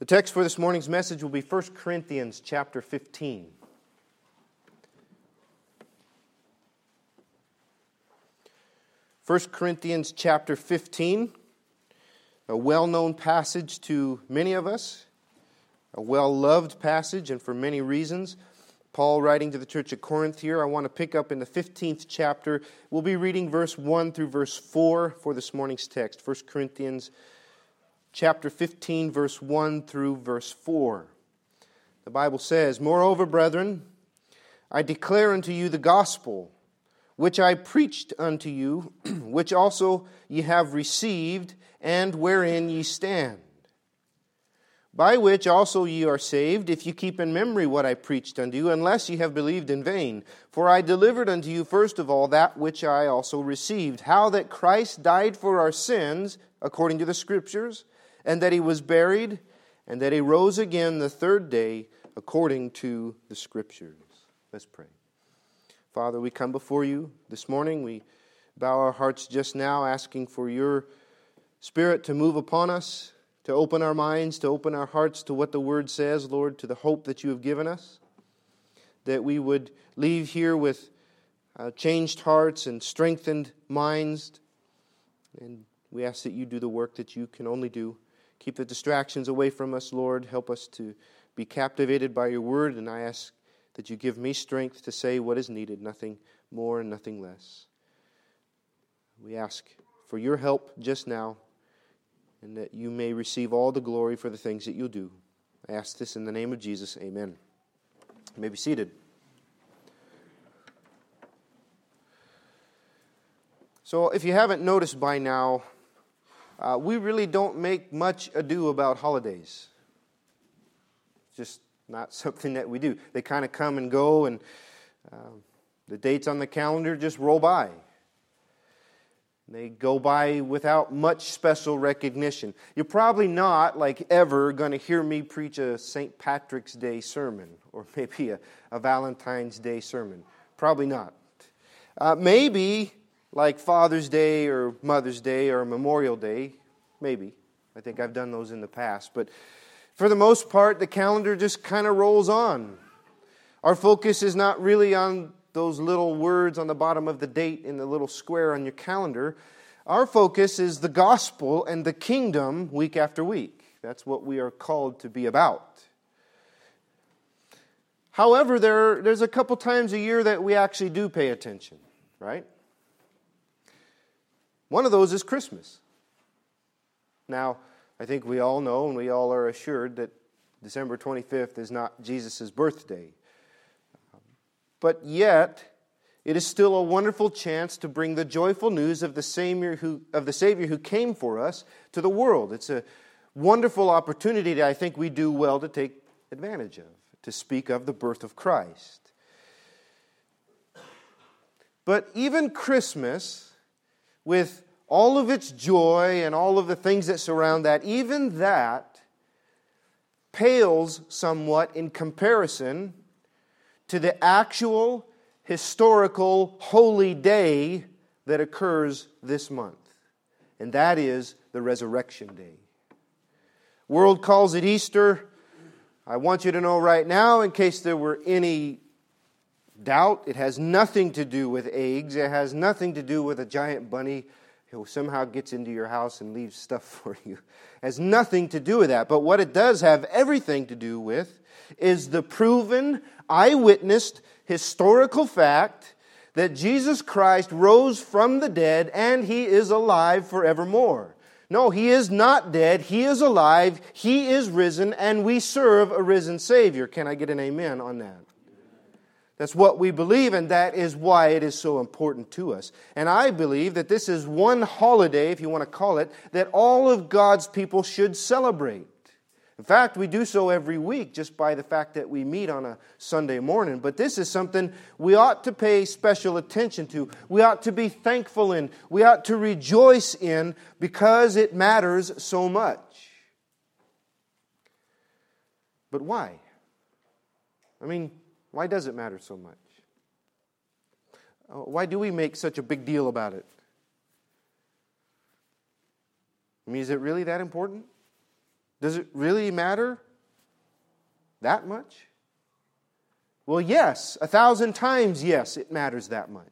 The text for this morning's message will be 1 Corinthians chapter 15. First Corinthians chapter 15, a well known passage to many of us, a well loved passage, and for many reasons. Paul writing to the church at Corinth here. I want to pick up in the 15th chapter. We'll be reading verse 1 through verse 4 for this morning's text. 1 Corinthians chapter 15, verse 1 through verse 4. The Bible says, Moreover, brethren, I declare unto you the gospel which I preached unto you, which also ye have received, and wherein ye stand. By which also ye are saved, if you keep in memory what I preached unto you, unless ye have believed in vain. For I delivered unto you first of all that which I also received, how that Christ died for our sins, according to the Scriptures and that he was buried, and that he rose again the third day according to the Scriptures. Let's pray. Father, we come before you this morning. We bow our hearts just now, asking for your Spirit to move upon us, to open our minds, to open our hearts to what the Word says, Lord, to the hope that you have given us. That we would leave here with uh, changed hearts and strengthened minds. And we ask that you do the work that you can only do. Keep the distractions away from us, Lord. Help us to be captivated by your word, and I ask that you give me strength to say what is needed, nothing more and nothing less. We ask for your help just now, and that you may receive all the glory for the things that you'll do. I ask this in the name of Jesus. Amen. You may be seated. So, if you haven't noticed by now, uh, we really don't make much ado about holidays. Just not something that we do. They kind of come and go, and uh, the dates on the calendar just roll by. They go by without much special recognition. You're probably not, like ever, going to hear me preach a St. Patrick's Day sermon or maybe a, a Valentine's Day sermon. Probably not. Uh, maybe like Father's Day or Mother's Day or Memorial Day. Maybe. I think I've done those in the past. But for the most part, the calendar just kind of rolls on. Our focus is not really on those little words on the bottom of the date in the little square on your calendar. Our focus is the gospel and the kingdom week after week. That's what we are called to be about. However, there, there's a couple times a year that we actually do pay attention, right? One of those is Christmas. Now, I think we all know and we all are assured that December 25th is not Jesus' birthday. But yet, it is still a wonderful chance to bring the joyful news of the Savior who, of the Savior who came for us to the world. It's a wonderful opportunity that I think we do well to take advantage of, to speak of the birth of Christ. But even Christmas with all of its joy and all of the things that surround that, even that pales somewhat in comparison to the actual historical holy day that occurs this month. And that is the resurrection day. World calls it Easter. I want you to know right now in case there were any doubt. It has nothing to do with eggs, it has nothing to do with a giant bunny who somehow gets into your house and leaves stuff for you. Has nothing to do with that. But what it does have everything to do with is the proven, eyewitnessed, historical fact that Jesus Christ rose from the dead and he is alive forevermore. No, he is not dead. He is alive. He is risen, and we serve a risen Savior. Can I get an amen on that? That's what we believe, and that is why it is so important to us. And I believe that this is one holiday, if you want to call it, that all of God's people should celebrate. In fact, we do so every week just by the fact that we meet on a Sunday morning. But this is something we ought to pay special attention to. We ought to be thankful in. We ought to rejoice in because it matters so much. But why? I mean, why does it matter so much? Uh, why do we make such a big deal about it? I mean, is it really that important? Does it really matter that much? Well, yes, a thousand times, yes, it matters that much.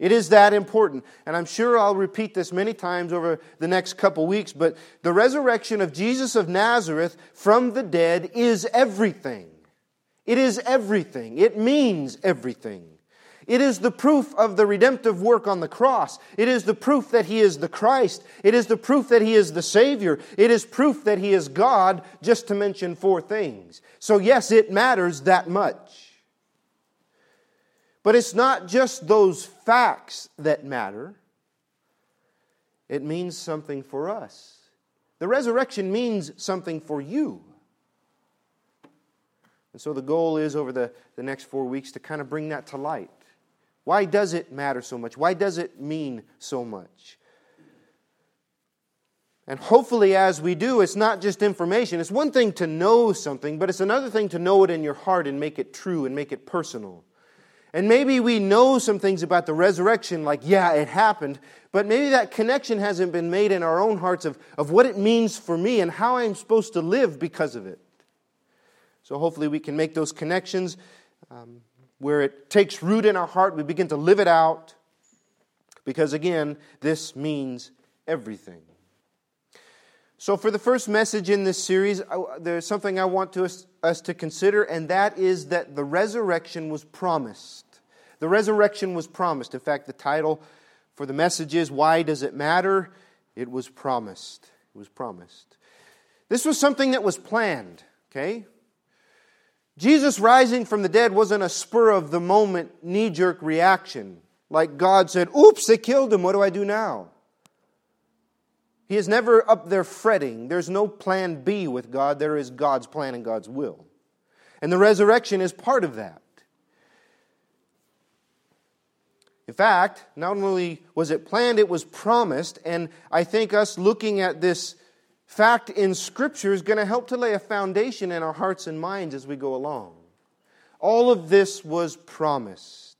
It is that important. And I'm sure I'll repeat this many times over the next couple weeks, but the resurrection of Jesus of Nazareth from the dead is everything. It is everything. It means everything. It is the proof of the redemptive work on the cross. It is the proof that He is the Christ. It is the proof that He is the Savior. It is proof that He is God, just to mention four things. So, yes, it matters that much. But it's not just those facts that matter, it means something for us. The resurrection means something for you. And so the goal is over the, the next four weeks to kind of bring that to light. Why does it matter so much? Why does it mean so much? And hopefully, as we do, it's not just information. It's one thing to know something, but it's another thing to know it in your heart and make it true and make it personal. And maybe we know some things about the resurrection, like, yeah, it happened, but maybe that connection hasn't been made in our own hearts of, of what it means for me and how I'm supposed to live because of it. So hopefully we can make those connections um, where it takes root in our heart, we begin to live it out, because again, this means everything. So, for the first message in this series, there's something I want to us, us to consider, and that is that the resurrection was promised. The resurrection was promised. In fact, the title for the message is Why Does It Matter? It was promised. It was promised. This was something that was planned, okay? Jesus rising from the dead wasn't a spur of the moment, knee jerk reaction. Like God said, Oops, they killed him. What do I do now? He is never up there fretting. There's no plan B with God. There is God's plan and God's will. And the resurrection is part of that. In fact, not only was it planned, it was promised. And I think us looking at this fact in Scripture is going to help to lay a foundation in our hearts and minds as we go along. All of this was promised.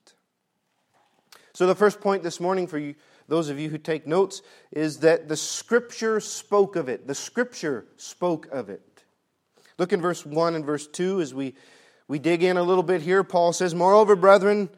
So, the first point this morning for you those of you who take notes, is that the Scripture spoke of it. The Scripture spoke of it. Look in verse 1 and verse 2 as we, we dig in a little bit here. Paul says, Moreover, brethren,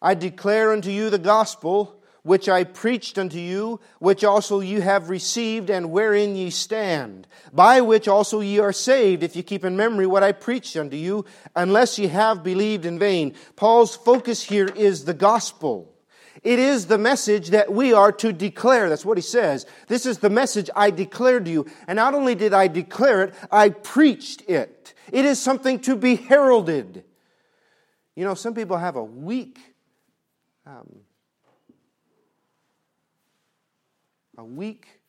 I declare unto you the gospel which I preached unto you, which also you have received, and wherein ye stand, by which also ye are saved, if ye keep in memory what I preached unto you, unless ye have believed in vain. Paul's focus here is the gospel. It is the message that we are to declare. That's what he says. This is the message I declared to you. And not only did I declare it, I preached it. It is something to be heralded. You know, some people have a weak, um, a weak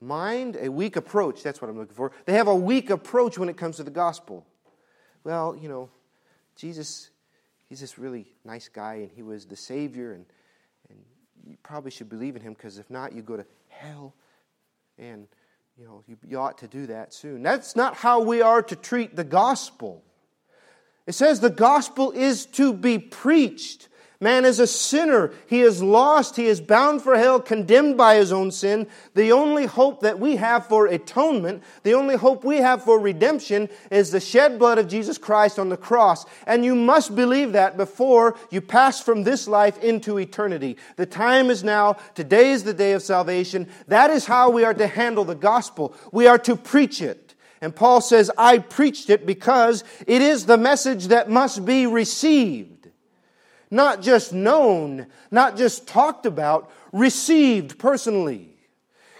mind, a weak approach. That's what I'm looking for. They have a weak approach when it comes to the gospel. Well, you know, Jesus, he's this really nice guy, and he was the Savior, and and you probably should believe in him because if not, you go to hell. And, you know, you, you ought to do that soon. That's not how we are to treat the gospel. It says the gospel is to be preached. Man is a sinner. He is lost. He is bound for hell, condemned by his own sin. The only hope that we have for atonement, the only hope we have for redemption is the shed blood of Jesus Christ on the cross. And you must believe that before you pass from this life into eternity. The time is now. Today is the day of salvation. That is how we are to handle the gospel. We are to preach it. And Paul says, I preached it because it is the message that must be received not just known, not just talked about, received personally.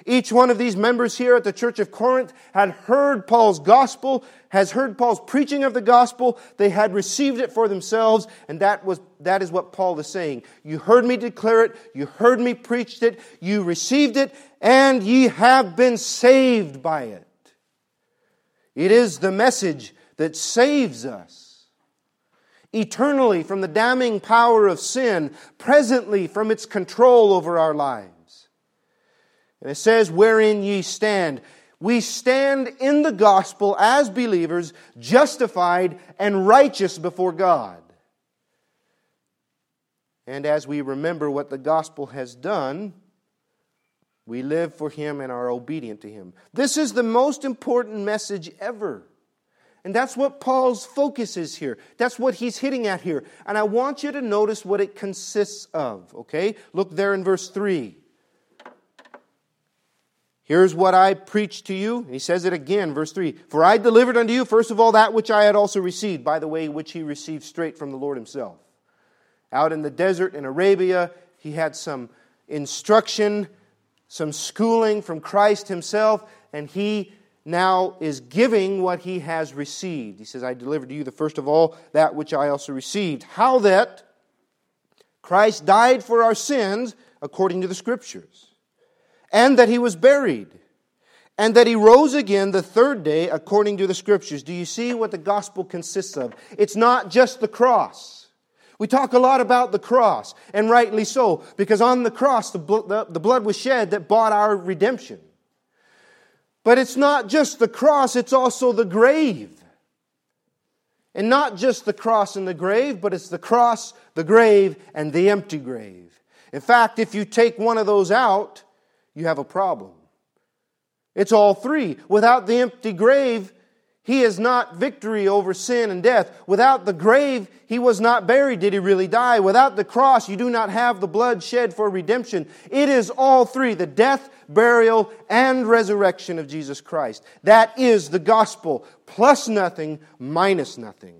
Each one of these members here at the Church of Corinth had heard Paul's gospel, has heard Paul's preaching of the gospel. They had received it for themselves, and that, was, that is what Paul is saying. You heard me declare it, you heard me preach it, you received it, and ye have been saved by it. It is the message that saves us eternally from the damning power of sin, presently from its control over our lives. And it says, Wherein ye stand. We stand in the gospel as believers, justified and righteous before God. And as we remember what the gospel has done, We live for Him and are obedient to Him. This is the most important message ever. And that's what Paul's focus is here. That's what he's hitting at here. And I want you to notice what it consists of, okay? Look there in verse 3. Here's what I preached to you. he says it again, verse 3 For I delivered unto you, first of all, that which I had also received, by the way, which he received straight from the Lord himself. Out in the desert in Arabia, he had some instruction, some schooling from Christ himself, and he now is giving what he has received. He says, I delivered to you the first of all that which I also received. How that Christ died for our sins according to the Scriptures, and that he was buried, and that he rose again the third day according to the Scriptures. Do you see what the gospel consists of? It's not just the cross. We talk a lot about the cross, and rightly so, because on the cross the, blood was shed that bought our redemption. But it's not just the cross, it's also the grave. And not just the cross and the grave, but it's the cross, the grave, and the empty grave. In fact, if you take one of those out, you have a problem. It's all three. Without the empty grave, he is not victory over sin and death. Without the grave, he was not buried. Did he really die? Without the cross, you do not have the blood shed for redemption. It is all three the death, burial, and resurrection of Jesus Christ. That is the gospel, plus nothing, minus nothing.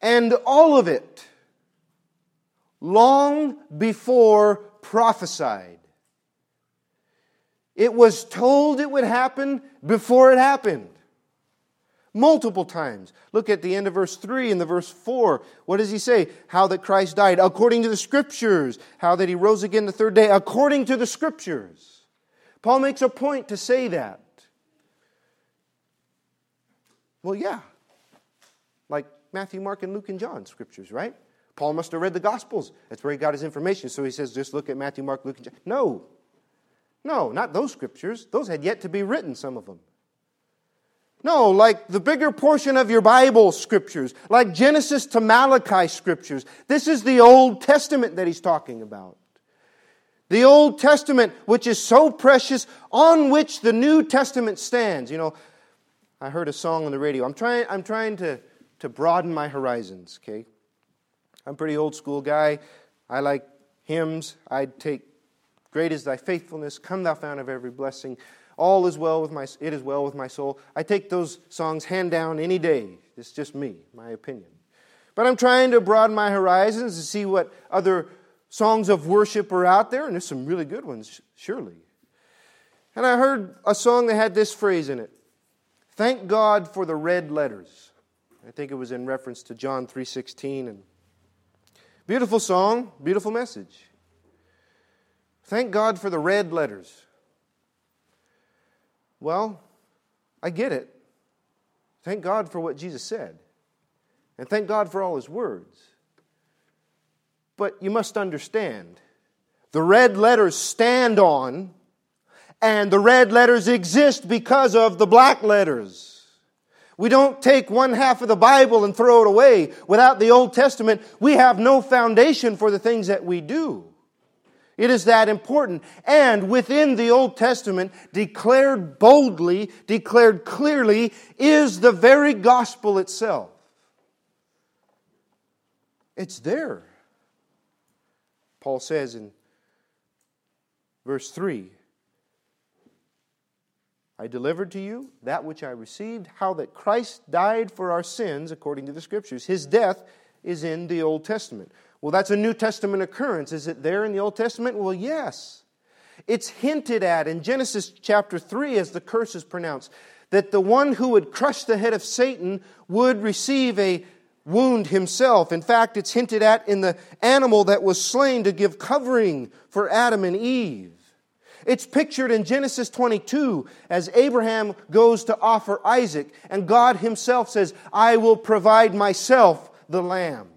And all of it, long before prophesied. It was told it would happen before it happened. Multiple times. Look at the end of verse 3 and the verse 4. What does he say? How that Christ died according to the Scriptures. How that he rose again the third day according to the Scriptures. Paul makes a point to say that. Well, yeah. Like Matthew, Mark, and Luke, and John Scriptures, right? Paul must have read the Gospels. That's where he got his information. So he says, just look at Matthew, Mark, Luke, and John. No. No, not those scriptures. Those had yet to be written, some of them. No, like the bigger portion of your Bible scriptures, like Genesis to Malachi scriptures. This is the Old Testament that he's talking about. The Old Testament, which is so precious, on which the New Testament stands. You know, I heard a song on the radio. I'm trying, I'm trying to, to broaden my horizons, okay? I'm a pretty old school guy. I like hymns. I'd take Great is thy faithfulness. Come, thou fount of every blessing. All is well with my, it is well with my soul. I take those songs hand down any day. It's just me, my opinion. But I'm trying to broaden my horizons to see what other songs of worship are out there, and there's some really good ones, surely. And I heard a song that had this phrase in it Thank God for the red letters. I think it was in reference to John 3:16 and beautiful song, beautiful message. Thank God for the red letters. Well, I get it. Thank God for what Jesus said. And thank God for all his words. But you must understand the red letters stand on, and the red letters exist because of the black letters. We don't take one half of the Bible and throw it away. Without the Old Testament, we have no foundation for the things that we do. It is that important. And within the Old Testament, declared boldly, declared clearly, is the very gospel itself. It's there. Paul says in verse 3 I delivered to you that which I received, how that Christ died for our sins according to the Scriptures. His death is in the Old Testament. Well, that's a New Testament occurrence. Is it there in the Old Testament? Well, yes. It's hinted at in Genesis chapter 3 as the curse is pronounced that the one who would crush the head of Satan would receive a wound himself. In fact, it's hinted at in the animal that was slain to give covering for Adam and Eve. It's pictured in Genesis 22 as Abraham goes to offer Isaac, and God himself says, I will provide myself the lamb.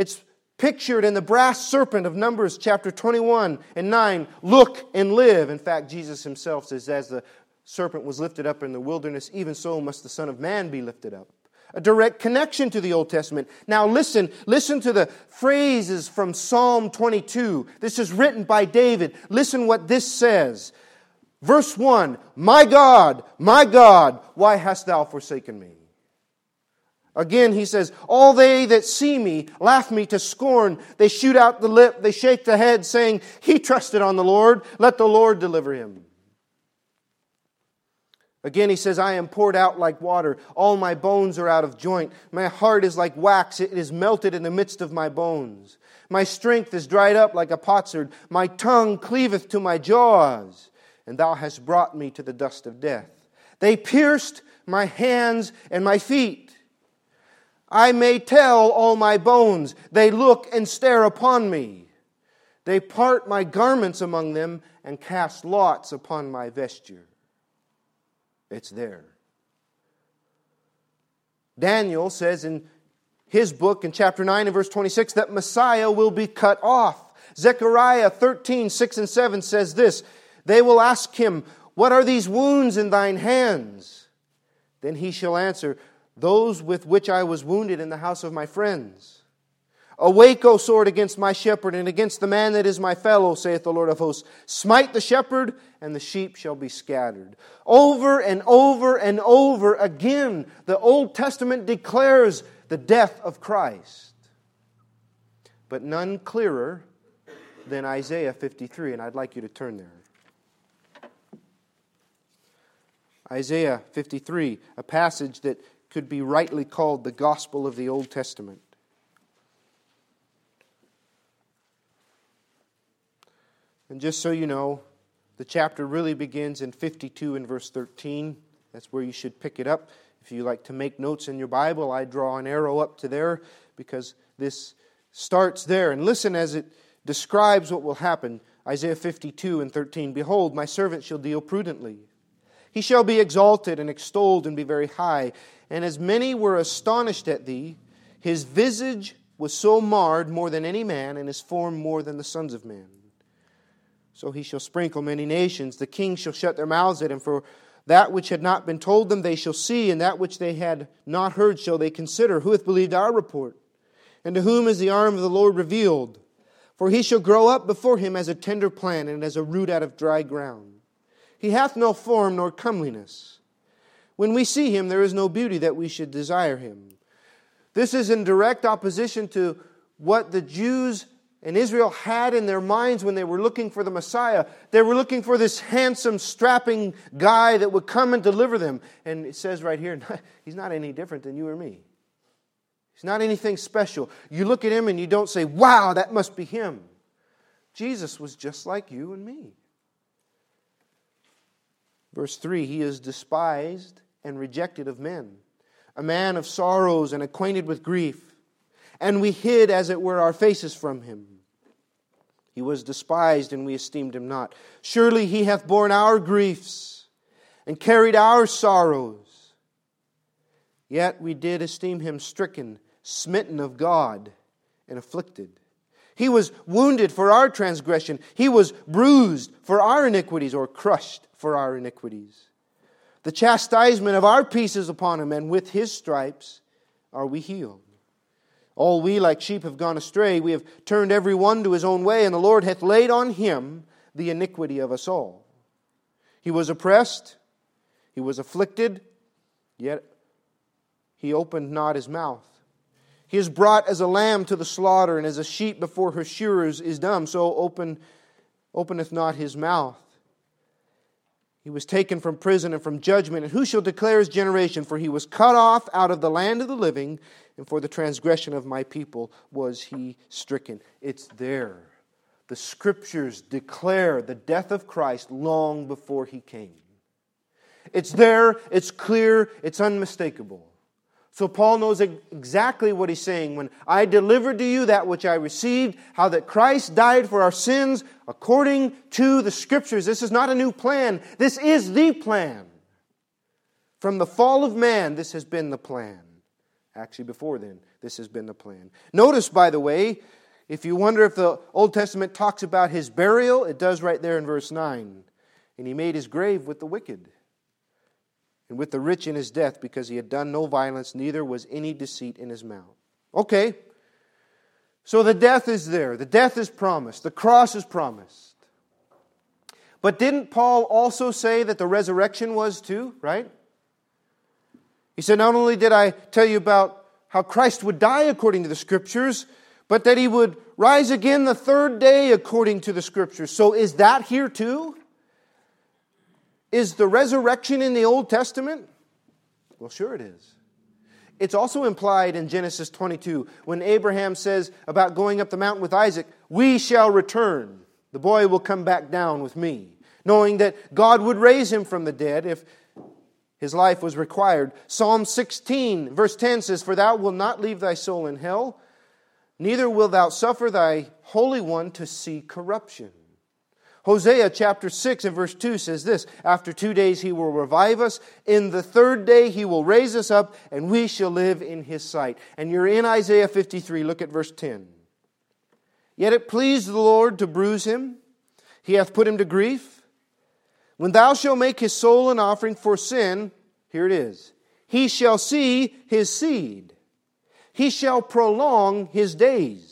It's pictured in the brass serpent of Numbers chapter 21 and 9. Look and live. In fact, Jesus himself says, as the serpent was lifted up in the wilderness, even so must the Son of Man be lifted up. a direct connection to the Old Testament. Now listen, listen to the phrases from Psalm 22. This is written by David. Listen what this says. Verse 1 My God, my God, why hast thou forsaken me? Again, he says, All they that see me laugh me to scorn. They shoot out the lip, they shake the head, saying, He trusted on the Lord, let the Lord deliver him. Again, he says, I am poured out like water. All my bones are out of joint. My heart is like wax. It is melted in the midst of my bones. My strength is dried up like a potsherd. My tongue cleaveth to my jaws. And thou hast brought me to the dust of death. They pierced my hands and my feet. I may tell all my bones. They look and stare upon me. They part my garments among them and cast lots upon my vesture. It's there. Daniel says in his book in chapter 9 and verse 26 that Messiah will be cut off. Zechariah 13, 6 and 7 says this They will ask him, What are these wounds in thine hands? Then he shall answer, Those with which I was wounded in the house of my friends. Awake, O sword, against my shepherd, and against the man that is my fellow, saith the Lord of hosts. Smite the shepherd, and the sheep shall be scattered. Over and over and over again, the Old Testament declares the death of Christ. But none clearer than Isaiah 53, and I'd like you to turn there. Isaiah 53, a passage that could be rightly called the gospel of the Old Testament. And just so you know, the chapter really begins in 52 and verse 13. That's where you should pick it up. If you like to make notes in your Bible, I draw an arrow up to there because this starts there. And listen as it describes what will happen. Isaiah 52 and 13 Behold, my servant shall deal prudently. He shall be exalted and extolled and be very high. And as many were astonished at thee, his visage was so marred more than any man, and his form more than the sons of men. So he shall sprinkle many nations. The kings shall shut their mouths at him, for that which had not been told them they shall see, and that which they had not heard shall they consider. Who hath believed our report? And to whom is the arm of the Lord revealed? For he shall grow up before him as a tender plant, and as a root out of dry ground. He hath no form nor comeliness. When we see him, there is no beauty that we should desire him. This is in direct opposition to what the Jews and Israel had in their minds when they were looking for the Messiah. They were looking for this handsome, strapping guy that would come and deliver them. And it says right here, he's not any different than you or me. He's not anything special. You look at him and you don't say, wow, that must be him. Jesus was just like you and me. Verse 3 He is despised and rejected of men, a man of sorrows and acquainted with grief and we hid, as it were, our faces from him. He was despised, and we esteemed him not. Surely he hath borne our griefs and carried our sorrows. Yet we did esteem him stricken, smitten of God, and afflicted. He was wounded for our transgression, he was bruised for our iniquities, or crushed for our iniquities. The chastisement of our peace is upon him, and with his stripes are we healed. All we like sheep have gone astray. We have turned every one to his own way, and the Lord hath laid on him the iniquity of us all. He was oppressed, he was afflicted, yet he opened not his mouth. He is brought as a lamb to the slaughter, and as a sheep before her shearers is dumb, so open, openeth not his mouth. He was taken from prison and from judgment, and who shall declare his generation? For he was cut off out of the land of the living and for the transgression of my people was he stricken. It's there. The scriptures declare the death of Christ long before he came. It's there, it's clear, it's unmistakable. So Paul knows exactly what he's saying when I delivered to you that which I received, how that Christ died for our sins according to the scriptures. This is not a new plan, this is the plan. From the fall of man, this has been the plan. Actually, before then, this has been the plan. Notice, by the way, if you wonder if the Old Testament talks about his burial, it does right there in verse 9. And he made his grave with the wicked and with the rich in his death, because he had done no violence, neither was any deceit in his mouth. Okay. So the death is there. The death is promised. The cross is promised. But didn't Paul also say that the resurrection was too, right? He said, Not only did I tell you about how Christ would die according to the scriptures, but that he would rise again the third day according to the scriptures. So is that here too? Is the resurrection in the Old Testament? Well, sure it is. It's also implied in Genesis 22 when Abraham says about going up the mountain with Isaac, We shall return. The boy will come back down with me, knowing that God would raise him from the dead if his life was required. Psalm 16, verse 10 says, For thou wilt not leave thy soul in hell, neither wilt thou suffer thy Holy One to see corruption. Hosea chapter 6 and verse 2 says this After two days he will revive us. In the third day he will raise us up, and we shall live in his sight. And you're in Isaiah 53. Look at verse 10. Yet it pleased the Lord to bruise him, he hath put him to grief. When thou shalt make his soul an offering for sin, here it is, he shall see his seed, he shall prolong his days.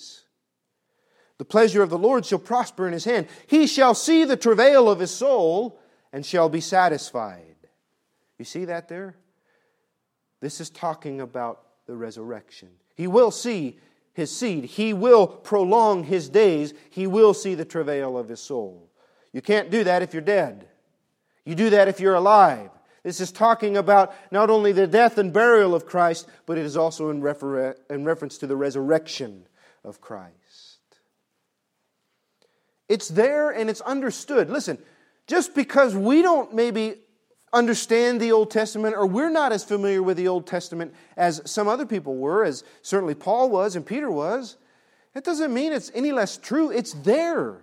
The pleasure of the Lord shall prosper in his hand. He shall see the travail of his soul and shall be satisfied. You see that there? This is talking about the resurrection. He will see his seed, he will prolong his days, he will see the travail of his soul. You can't do that if you're dead. You do that if you're alive. This is talking about not only the death and burial of Christ, but it is also in, refer- in reference to the resurrection of Christ. It's there and it's understood. Listen, just because we don't maybe understand the Old Testament or we're not as familiar with the Old Testament as some other people were, as certainly Paul was and Peter was, that doesn't mean it's any less true. It's there.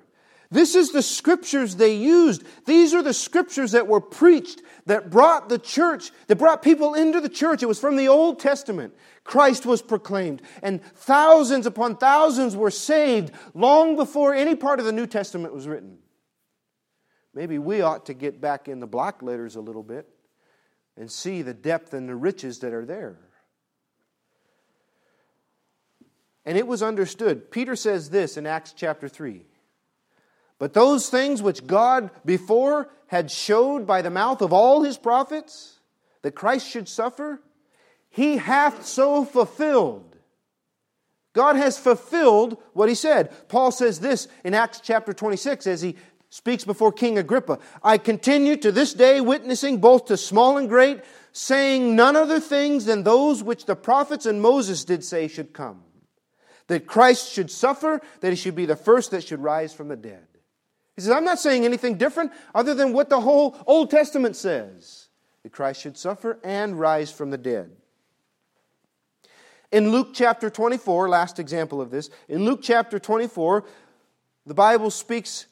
This is the scriptures they used. These are the scriptures that were preached, that brought the church, that brought people into the church. It was from the Old Testament. Christ was proclaimed, and thousands upon thousands were saved long before any part of the New Testament was written. Maybe we ought to get back in the block letters a little bit and see the depth and the riches that are there. And it was understood. Peter says this in Acts chapter 3. But those things which God before had showed by the mouth of all his prophets that Christ should suffer, he hath so fulfilled. God has fulfilled what he said. Paul says this in Acts chapter 26 as he speaks before King Agrippa I continue to this day witnessing both to small and great, saying none other things than those which the prophets and Moses did say should come. That Christ should suffer, that he should be the first that should rise from the dead. He says, I'm not saying anything different other than what the whole Old Testament says that Christ should suffer and rise from the dead. In Luke chapter 24, last example of this, in Luke chapter 24, the Bible speaks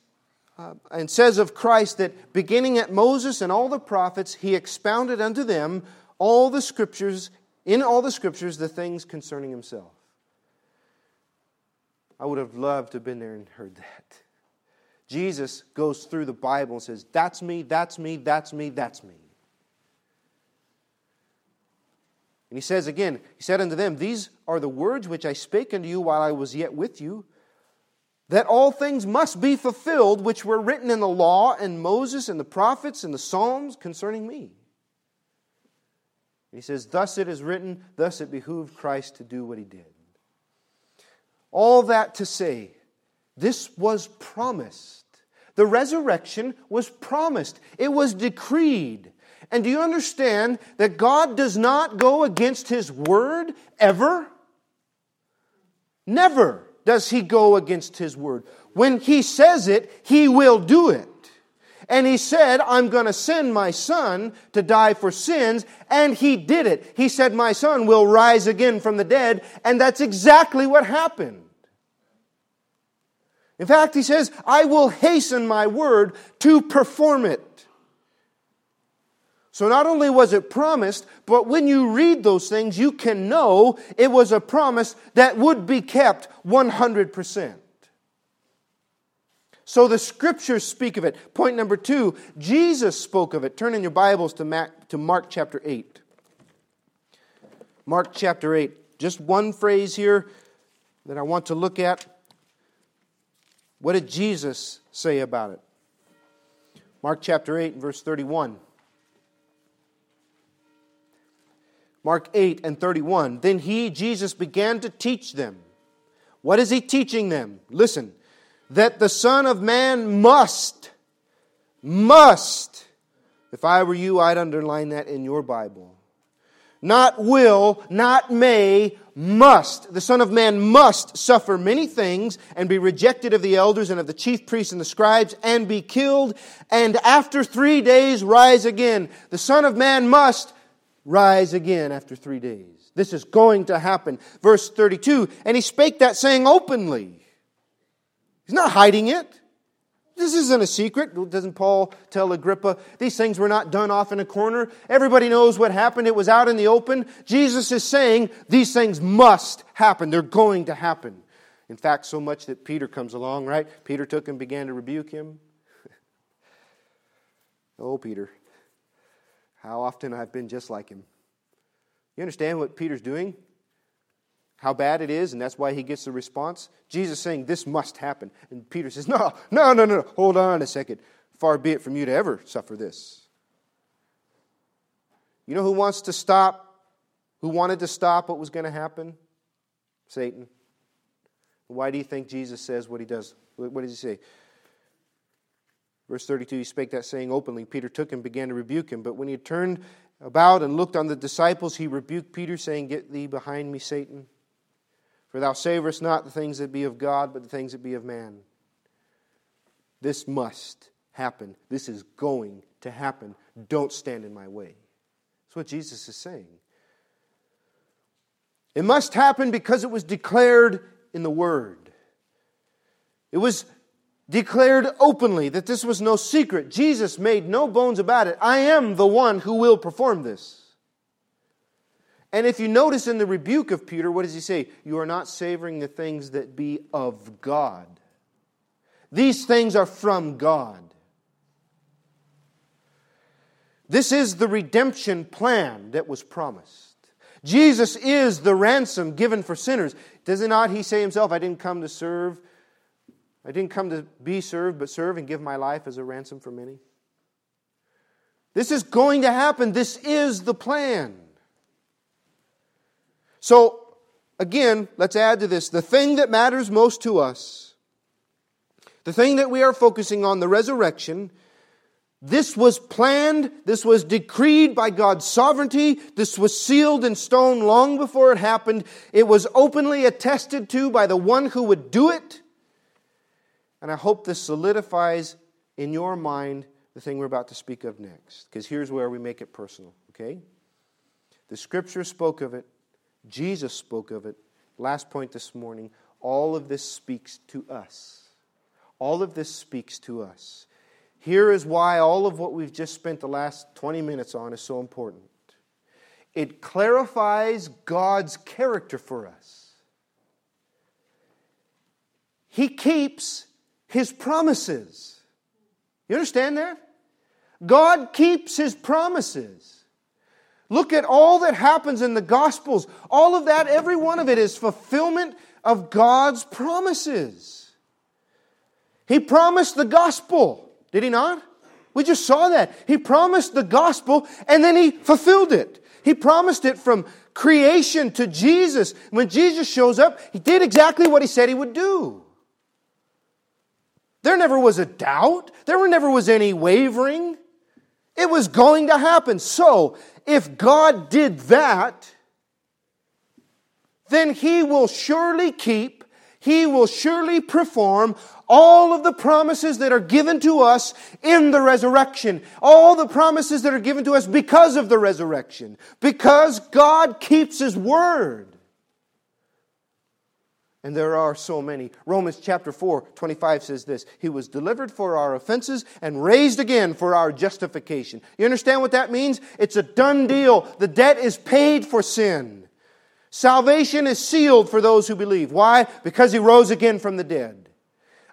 uh, and says of Christ that beginning at Moses and all the prophets, he expounded unto them all the scriptures, in all the scriptures, the things concerning himself. I would have loved to have been there and heard that. Jesus goes through the Bible and says, That's me, that's me, that's me, that's me. And he says again, He said unto them, These are the words which I spake unto you while I was yet with you, that all things must be fulfilled which were written in the law and Moses and the prophets and the Psalms concerning me. He says, Thus it is written, thus it behooved Christ to do what he did. All that to say, this was promised. The resurrection was promised, it was decreed. And do you understand that God does not go against His word ever? Never does He go against His word. When He says it, He will do it. And He said, I'm going to send my Son to die for sins, and He did it. He said, My Son will rise again from the dead, and that's exactly what happened. In fact, he says, I will hasten my word to perform it. So not only was it promised, but when you read those things, you can know it was a promise that would be kept 100%. So the scriptures speak of it. Point number two, Jesus spoke of it. Turn in your Bibles to, Mark, to Mark chapter 8. Mark chapter 8. Just one phrase here that I want to look at. What did Jesus say about it? Mark chapter 8, verse 31. Mark 8 and 31. Then he, Jesus, began to teach them. What is he teaching them? Listen, that the Son of Man must, must, if I were you, I'd underline that in your Bible. Not will, not may, must, the Son of Man must suffer many things and be rejected of the elders and of the chief priests and the scribes and be killed and after three days rise again. The Son of Man must rise again after three days. This is going to happen. Verse 32 And he spake that saying openly. He's not hiding it. This isn't a secret. Doesn't Paul tell Agrippa these things were not done off in a corner? Everybody knows what happened. It was out in the open. Jesus is saying these things must happen. They're going to happen. In fact, so much that Peter comes along, right? Peter took and began to rebuke him. oh, Peter, how often I've been just like him. You understand what Peter's doing? How bad it is, and that's why he gets the response. Jesus saying, This must happen. And Peter says, No, no, no, no, hold on a second. Far be it from you to ever suffer this. You know who wants to stop, who wanted to stop what was going to happen? Satan. Why do you think Jesus says what he does? What does he say? Verse 32 He spake that saying openly. Peter took him, began to rebuke him. But when he turned about and looked on the disciples, he rebuked Peter, saying, Get thee behind me, Satan. For thou savorest not the things that be of God, but the things that be of man. This must happen. This is going to happen. Don't stand in my way. That's what Jesus is saying. It must happen because it was declared in the Word. It was declared openly that this was no secret. Jesus made no bones about it. I am the one who will perform this. And if you notice in the rebuke of Peter, what does he say? You are not savoring the things that be of God. These things are from God. This is the redemption plan that was promised. Jesus is the ransom given for sinners. Does it not he say himself, I didn't come to serve, I didn't come to be served, but serve and give my life as a ransom for many? This is going to happen. This is the plan. So, again, let's add to this the thing that matters most to us, the thing that we are focusing on, the resurrection. This was planned, this was decreed by God's sovereignty, this was sealed in stone long before it happened. It was openly attested to by the one who would do it. And I hope this solidifies in your mind the thing we're about to speak of next, because here's where we make it personal, okay? The scripture spoke of it, Jesus spoke of it. Last point this morning all of this speaks to us. All of this speaks to us. Here is why all of what we've just spent the last 20 minutes on is so important. It clarifies God's character for us. He keeps His promises. You understand that? God keeps His promises. Look at all that happens in the Gospels. All of that, every one of it, is fulfillment of God's promises. He promised the gospel, did he not? We just saw that. He promised the gospel and then he fulfilled it. He promised it from creation to Jesus. When Jesus shows up, he did exactly what he said he would do. There never was a doubt, there never was any wavering. It was going to happen. So, if God did that, then He will surely keep, He will surely perform all of the promises that are given to us in the resurrection. All the promises that are given to us because of the resurrection. Because God keeps His word. And there are so many. Romans chapter 4, 25 says this He was delivered for our offenses and raised again for our justification. You understand what that means? It's a done deal. The debt is paid for sin. Salvation is sealed for those who believe. Why? Because He rose again from the dead.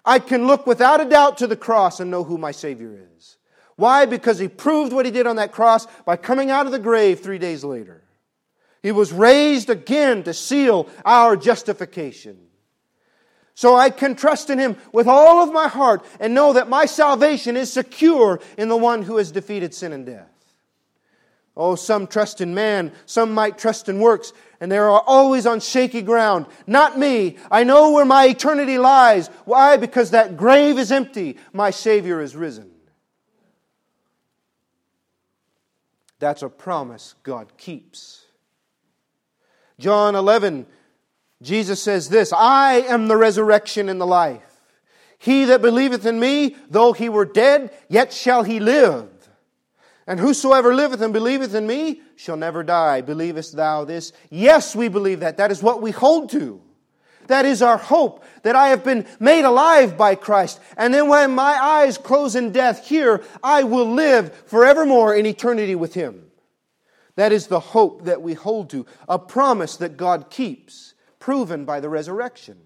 I can look without a doubt to the cross and know who my Savior is. Why? Because he proved what he did on that cross by coming out of the grave three days later. He was raised again to seal our justification. So I can trust in him with all of my heart and know that my salvation is secure in the one who has defeated sin and death. Oh, some trust in man, some might trust in works, and they are always on shaky ground. Not me. I know where my eternity lies. Why? Because that grave is empty. My Savior is risen. That's a promise God keeps. John 11, Jesus says this I am the resurrection and the life. He that believeth in me, though he were dead, yet shall he live. And whosoever liveth and believeth in me shall never die. Believest thou this? Yes, we believe that. That is what we hold to. That is our hope, that I have been made alive by Christ. And then when my eyes close in death here, I will live forevermore in eternity with Him. That is the hope that we hold to, a promise that God keeps, proven by the resurrection.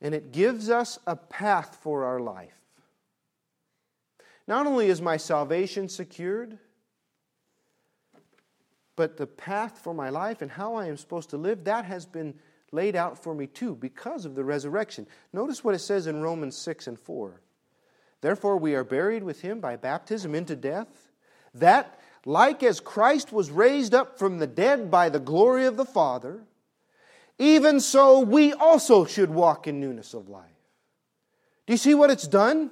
And it gives us a path for our life. Not only is my salvation secured, but the path for my life and how I am supposed to live, that has been laid out for me too because of the resurrection. Notice what it says in Romans 6 and 4. Therefore, we are buried with him by baptism into death, that, like as Christ was raised up from the dead by the glory of the Father, even so we also should walk in newness of life. Do you see what it's done?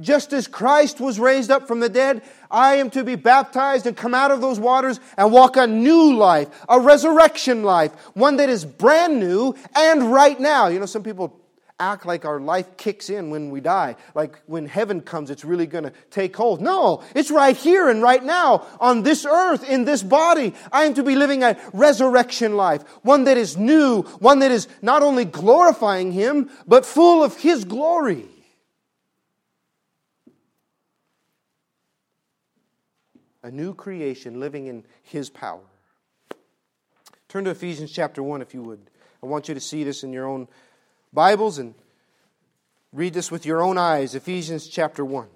Just as Christ was raised up from the dead, I am to be baptized and come out of those waters and walk a new life, a resurrection life, one that is brand new and right now. You know, some people act like our life kicks in when we die, like when heaven comes, it's really going to take hold. No, it's right here and right now on this earth, in this body. I am to be living a resurrection life, one that is new, one that is not only glorifying Him, but full of His glory. a new creation living in His power. Turn to Ephesians chapter 1 if you would. I want you to see this in your own Bibles and read this with your own eyes. Ephesians chapter 1.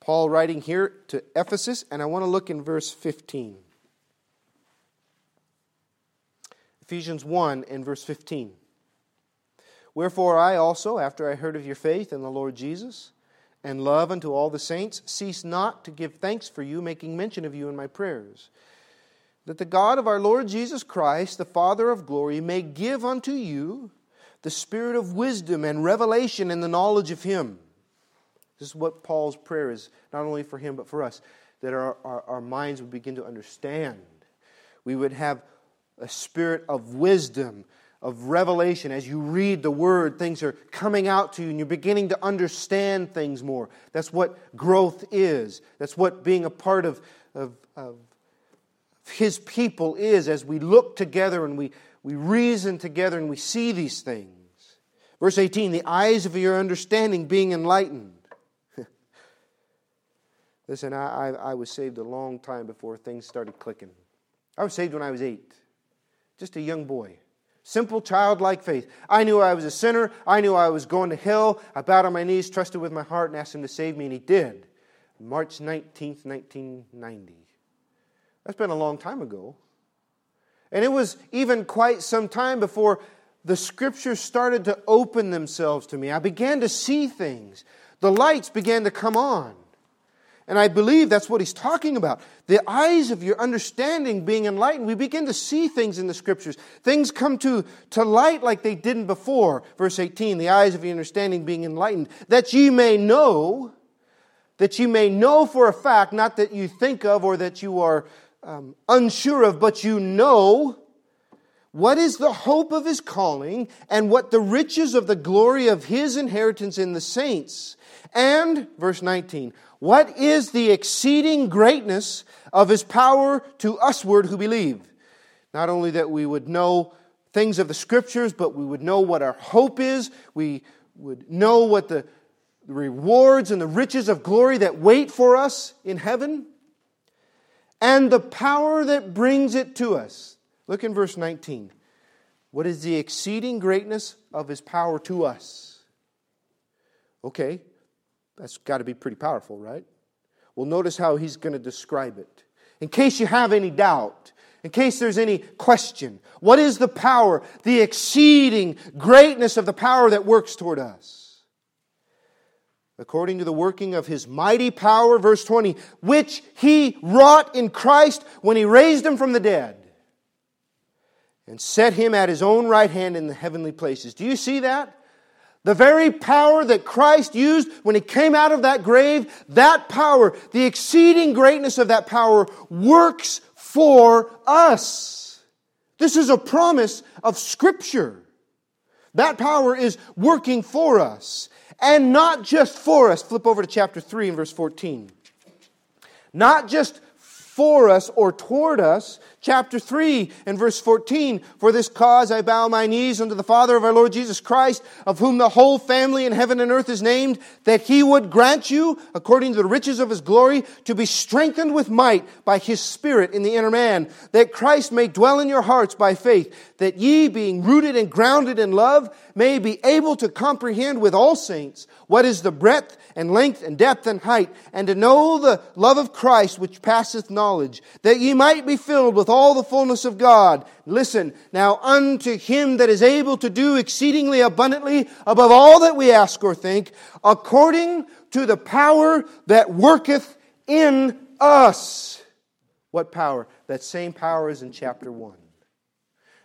Paul writing here to Ephesus, and I want to look in verse 15. Ephesians 1 and verse 15. Wherefore I also, after I heard of your faith in the Lord Jesus, and love unto all the saints, cease not to give thanks for you, making mention of you in my prayers. That the God of our Lord Jesus Christ, the Father of glory, may give unto you the spirit of wisdom and revelation in the knowledge of Him. This is what Paul's prayer is, not only for him, but for us, that our, our, our minds would begin to understand. We would have a spirit of wisdom of revelation. As you read the word, things are coming out to you and you're beginning to understand things more. That's what growth is. That's what being a part of, of, of his people is as we look together and we, we reason together and we see these things. Verse 18 the eyes of your understanding being enlightened. Listen, I, I, I was saved a long time before things started clicking. I was saved when I was eight, just a young boy. Simple childlike faith. I knew I was a sinner. I knew I was going to hell. I bowed on my knees, trusted with my heart, and asked Him to save me, and He did. March 19th, 1990. That's been a long time ago. And it was even quite some time before the scriptures started to open themselves to me. I began to see things. The lights began to come on. And I believe that's what he's talking about. The eyes of your understanding being enlightened. We begin to see things in the scriptures. Things come to, to light like they didn't before. Verse 18, the eyes of your understanding being enlightened, that ye may know, that you may know for a fact, not that you think of or that you are um, unsure of, but you know what is the hope of his calling and what the riches of the glory of his inheritance in the saints. And, verse 19, what is the exceeding greatness of his power to usward who believe? Not only that we would know things of the scriptures, but we would know what our hope is. We would know what the rewards and the riches of glory that wait for us in heaven. And the power that brings it to us. Look in verse 19. What is the exceeding greatness of his power to us? Okay, that's got to be pretty powerful, right? Well, notice how he's going to describe it. In case you have any doubt, in case there's any question, what is the power, the exceeding greatness of the power that works toward us? According to the working of his mighty power, verse 20, which he wrought in Christ when he raised him from the dead and set him at his own right hand in the heavenly places. Do you see that? The very power that Christ used when he came out of that grave, that power, the exceeding greatness of that power, works for us. This is a promise of Scripture. That power is working for us and not just for us. Flip over to chapter 3 and verse 14. Not just for us or toward us, chapter 3 and verse 14. For this cause I bow my knees unto the Father of our Lord Jesus Christ, of whom the whole family in heaven and earth is named, that he would grant you, according to the riches of his glory, to be strengthened with might by his Spirit in the inner man, that Christ may dwell in your hearts by faith, that ye, being rooted and grounded in love, may be able to comprehend with all saints what is the breadth and length and depth and height, and to know the love of Christ which passeth knowledge, that ye might be filled with all the fullness of God. Listen, now unto him that is able to do exceedingly abundantly above all that we ask or think, according to the power that worketh in us. What power? That same power is in chapter 1.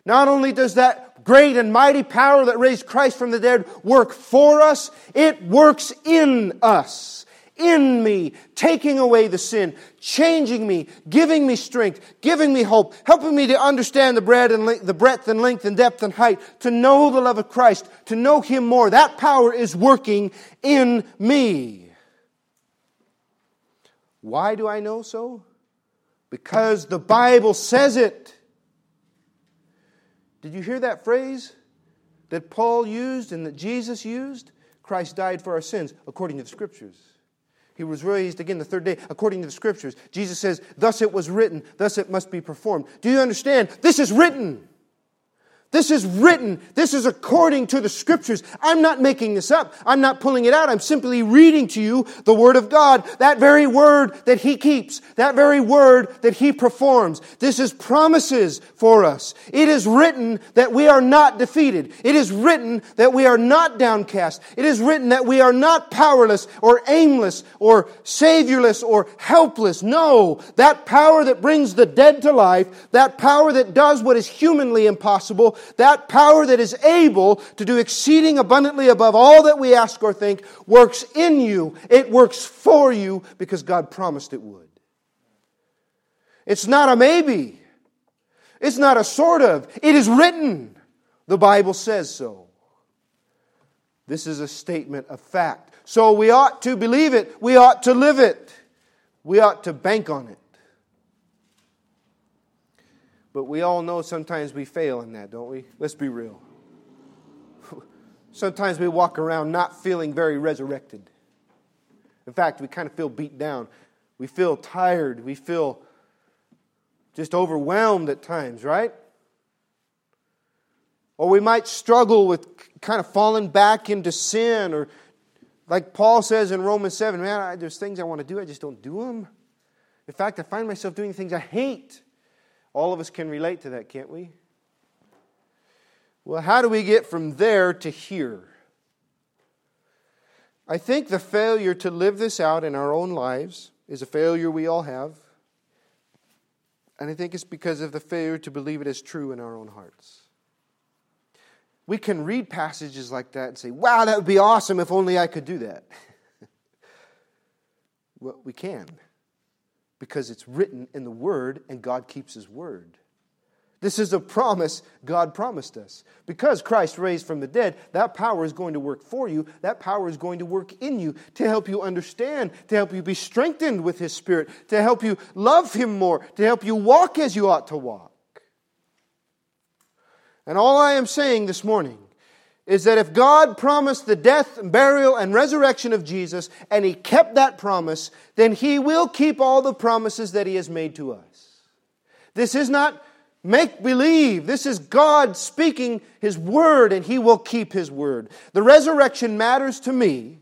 Not only does that great and mighty power that raised Christ from the dead work for us, it works in us in me, taking away the sin, changing me, giving me strength, giving me hope, helping me to understand the breadth and length, the breadth and length and depth and height, to know the love of Christ, to know Him more. That power is working in me. Why do I know so? Because the Bible says it. Did you hear that phrase that Paul used and that Jesus used? Christ died for our sins according to the Scriptures. He was raised again the third day according to the scriptures. Jesus says, Thus it was written, thus it must be performed. Do you understand? This is written. This is written. This is according to the scriptures. I'm not making this up. I'm not pulling it out. I'm simply reading to you the word of God. That very word that he keeps. That very word that he performs. This is promises for us. It is written that we are not defeated. It is written that we are not downcast. It is written that we are not powerless or aimless or saviorless or helpless. No. That power that brings the dead to life, that power that does what is humanly impossible, that power that is able to do exceeding abundantly above all that we ask or think, works in you. It works for you because God promised it would. It's not a maybe. It's not a sort of. It is written. The Bible says so. This is a statement of fact. So we ought to believe it. We ought to live it. We ought to bank on it. But we all know sometimes we fail in that, don't we? Let's be real. Sometimes we walk around not feeling very resurrected. In fact, we kind of feel beat down. We feel tired. We feel just overwhelmed at times, right? Or we might struggle with kind of falling back into sin, or like Paul says in Romans 7, man, I, there's things I want to do, I just don't do them. In fact, I find myself doing things I hate. All of us can relate to that, can't we? Well, how do we get from there to here? I think the failure to live this out in our own lives is a failure we all have. And I think it's because of the failure to believe it as true in our own hearts. We can read passages like that and say, wow, that would be awesome if only I could do that. well, we can because it's written in the Word and God keeps His Word. This is a promise God promised us. Because Christ raised from the dead, that power is going to work for you. That power is going to work in you to help you understand, to help you be strengthened with His Spirit, to help you love Him more, to help you walk as you ought to walk. And all I am saying this morning is that if God promised the death, burial, and resurrection of Jesus, and He kept that promise, then He will keep all the promises that He has made to us. This is not make believe. This is God speaking His word, and He will keep His word. The resurrection matters to me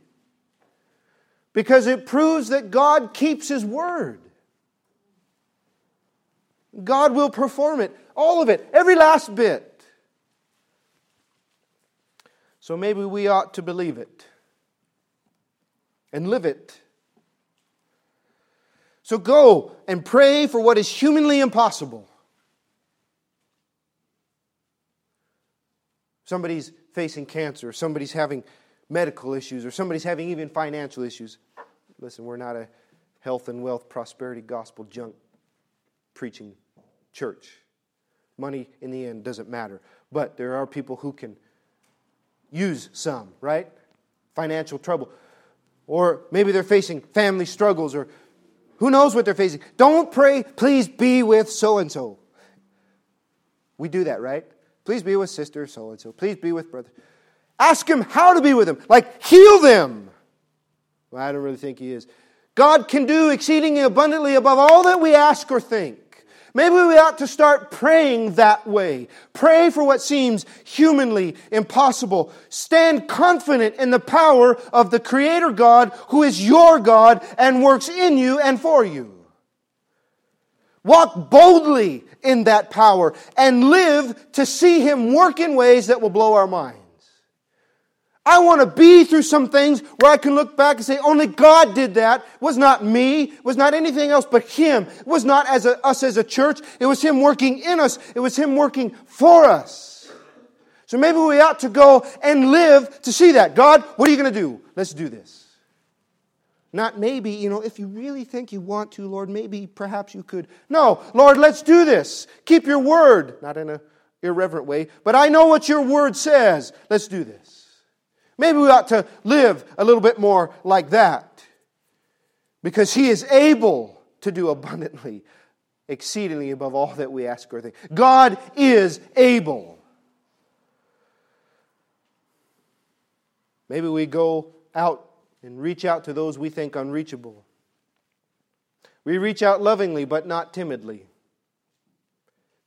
because it proves that God keeps His word. God will perform it, all of it, every last bit. So maybe we ought to believe it and live it. So go and pray for what is humanly impossible. Somebody's facing cancer, somebody's having medical issues, or somebody's having even financial issues. Listen, we're not a health and wealth prosperity gospel junk preaching church. Money in the end doesn't matter. But there are people who can use some, right? Financial trouble. Or maybe they're facing family struggles or who knows what they're facing. Don't pray, please be with so and so. We do that, right? Please be with sister so and so. Please be with brother. Ask him how to be with them. Like, heal them. Well, I don't really think he is. God can do exceedingly abundantly above all that we ask or think. Maybe we ought to start praying that way. Pray for what seems humanly impossible. Stand confident in the power of the Creator God who is your God and works in you and for you. Walk boldly in that power and live to see Him work in ways that will blow our mind. I want to be through some things where I can look back and say, only God did that. It was not me. It was not anything else but Him. It was not as a, us as a church. It was Him working in us. It was Him working for us. So maybe we ought to go and live to see that. God, what are you going to do? Let's do this. Not maybe, you know, if you really think you want to, Lord, maybe perhaps you could. No, Lord, let's do this. Keep your word. Not in an irreverent way, but I know what your word says. Let's do this. Maybe we ought to live a little bit more like that. Because He is able to do abundantly, exceedingly above all that we ask or think. God is able. Maybe we go out and reach out to those we think unreachable. We reach out lovingly, but not timidly.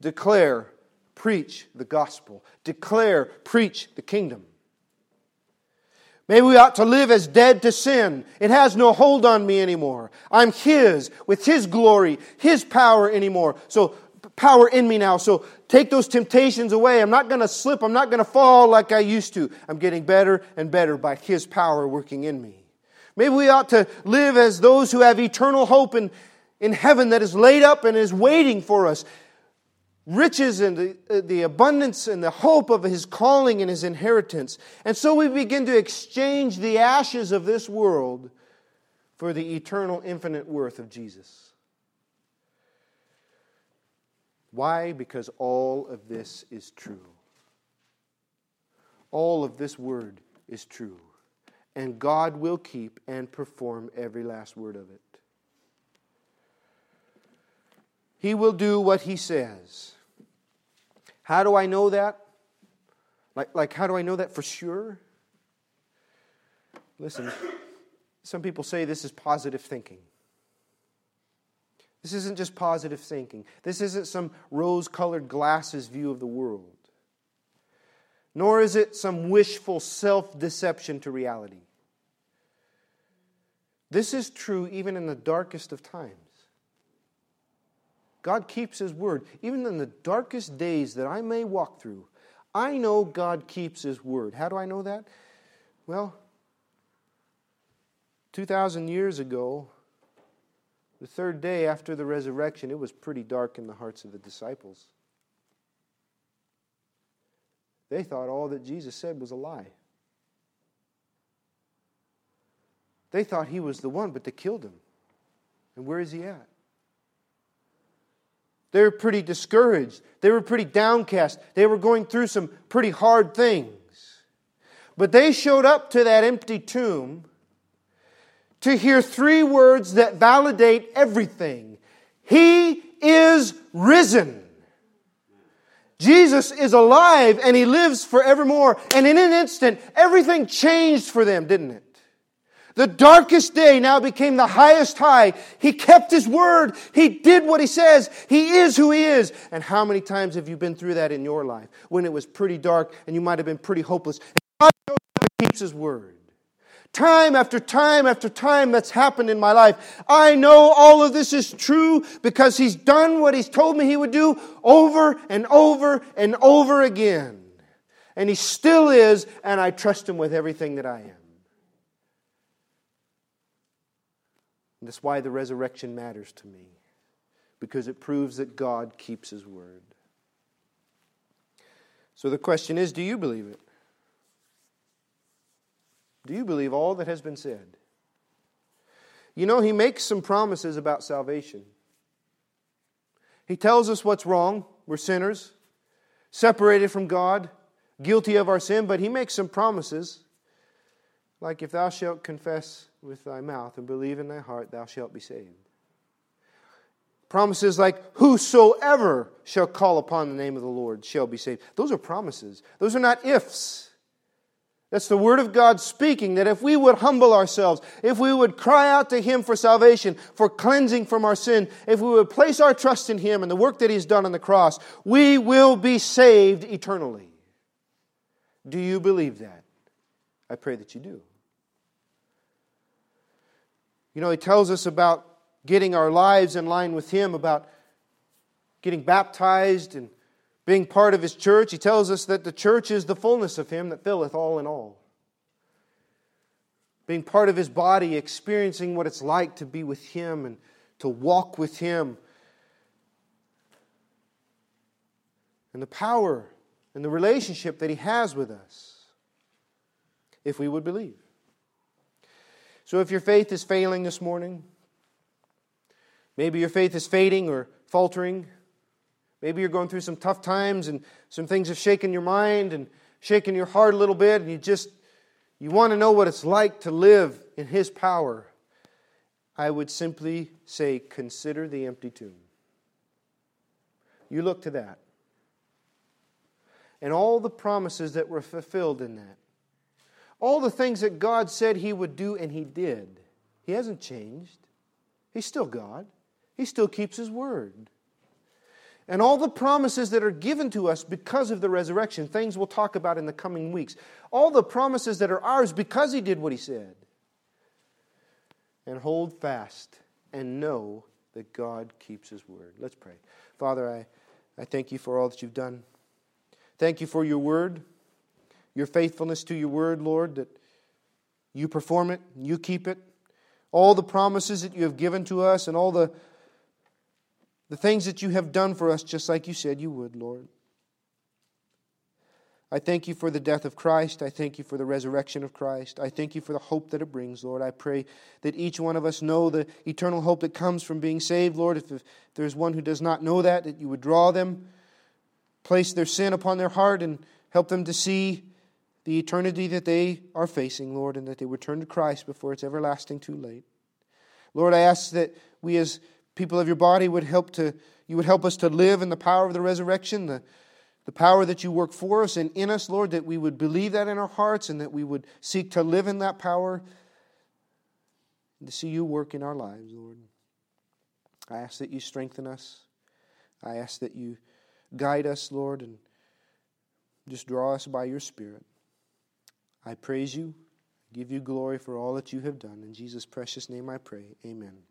Declare, preach the gospel. Declare, preach the kingdom. Maybe we ought to live as dead to sin. It has no hold on me anymore. I'm His, with His glory, His power anymore. So, power in me now. So, take those temptations away. I'm not going to slip. I'm not going to fall like I used to. I'm getting better and better by His power working in me. Maybe we ought to live as those who have eternal hope in, in heaven that is laid up and is waiting for us riches and the, uh, the abundance and the hope of his calling and his inheritance. And so we begin to exchange the ashes of this world for the eternal, infinite worth of Jesus. Why? Because all of this is true. All of this word is true. And God will keep and perform every last word of it. He will do what he says. How do I know that? Like, like how do I know that for sure? Listen, some people say this is positive thinking. This isn't just positive thinking. This isn't some rose colored glasses view of the world. Nor is it some wishful self deception to reality. This is true even in the darkest of times. God keeps His word. Even in the darkest days that I may walk through, I know God keeps His word. How do I know that? Well, 2,000 years ago, the third day after the resurrection, it was pretty dark in the hearts of the disciples. They thought all that Jesus said was a lie. They thought he was the one, but they killed him. And where is he at? They were pretty discouraged. They were pretty downcast. They were going through some pretty hard things. But they showed up to that empty tomb to hear three words that validate everything He is risen. Jesus is alive and he lives forevermore. And in an instant, everything changed for them, didn't it? The darkest day now became the highest high. He kept his word. He did what he says. He is who he is. And how many times have you been through that in your life when it was pretty dark and you might have been pretty hopeless? And God keeps his word. Time after time after time that's happened in my life. I know all of this is true because He's done what He's told me He would do over and over and over again. And He still is, and I trust Him with everything that I am. And that's why the resurrection matters to me, because it proves that God keeps His word. So the question is do you believe it? Do you believe all that has been said? You know, he makes some promises about salvation. He tells us what's wrong. We're sinners, separated from God, guilty of our sin, but he makes some promises. Like, if thou shalt confess with thy mouth and believe in thy heart, thou shalt be saved. Promises like, whosoever shall call upon the name of the Lord shall be saved. Those are promises, those are not ifs. That's the Word of God speaking that if we would humble ourselves, if we would cry out to Him for salvation, for cleansing from our sin, if we would place our trust in Him and the work that He's done on the cross, we will be saved eternally. Do you believe that? I pray that you do. You know, He tells us about getting our lives in line with Him, about getting baptized and being part of his church, he tells us that the church is the fullness of him that filleth all in all. Being part of his body, experiencing what it's like to be with him and to walk with him. And the power and the relationship that he has with us, if we would believe. So if your faith is failing this morning, maybe your faith is fading or faltering, Maybe you're going through some tough times and some things have shaken your mind and shaken your heart a little bit, and you just you want to know what it's like to live in His power. I would simply say, consider the empty tomb. You look to that. And all the promises that were fulfilled in that. All the things that God said He would do, and He did. He hasn't changed. He's still God. He still keeps His word and all the promises that are given to us because of the resurrection, things we'll talk about in the coming weeks, all the promises that are ours because He did what He said. And hold fast and know that God keeps His word. Let's pray. Father, I, I thank you for all that you've done. Thank you for your word, your faithfulness to your word, Lord, that you perform it, you keep it. All the promises that you have given to us and all the the things that you have done for us, just like you said you would, Lord. I thank you for the death of Christ. I thank you for the resurrection of Christ. I thank you for the hope that it brings, Lord. I pray that each one of us know the eternal hope that comes from being saved, Lord. If, if there's one who does not know that, that you would draw them, place their sin upon their heart, and help them to see the eternity that they are facing, Lord, and that they would turn to Christ before it's everlasting too late. Lord, I ask that we as people of your body would help to you would help us to live in the power of the resurrection, the, the power that you work for us and in us, Lord, that we would believe that in our hearts and that we would seek to live in that power and to see you work in our lives, Lord. I ask that you strengthen us. I ask that you guide us, Lord, and just draw us by your Spirit. I praise you, give you glory for all that you have done. In Jesus' precious name I pray. Amen.